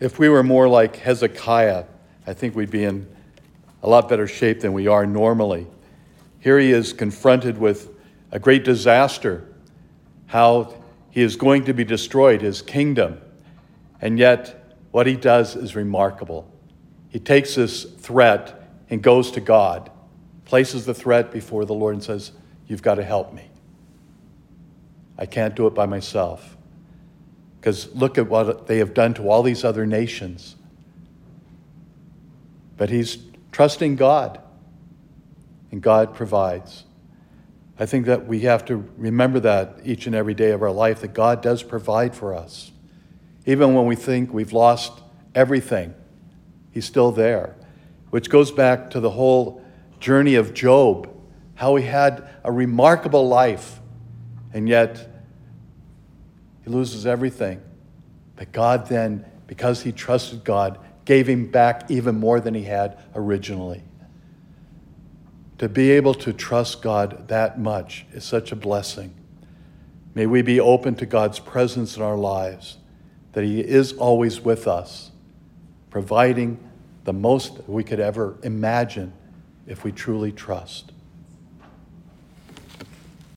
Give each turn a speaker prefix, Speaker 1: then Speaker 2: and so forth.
Speaker 1: If we were more like Hezekiah, I think we'd be in a lot better shape than we are normally. Here he is confronted with a great disaster, how he is going to be destroyed, his kingdom. And yet, what he does is remarkable. He takes this threat and goes to God, places the threat before the Lord, and says, You've got to help me. I can't do it by myself. Because look at what they have done to all these other nations. But he's trusting God, and God provides. I think that we have to remember that each and every day of our life, that God does provide for us. Even when we think we've lost everything, He's still there. Which goes back to the whole journey of Job, how he had a remarkable life, and yet he loses everything. But God then, because he trusted God, gave him back even more than he had originally. To be able to trust God that much is such a blessing. May we be open to God's presence in our lives, that He is always with us, providing the most we could ever imagine if we truly trust.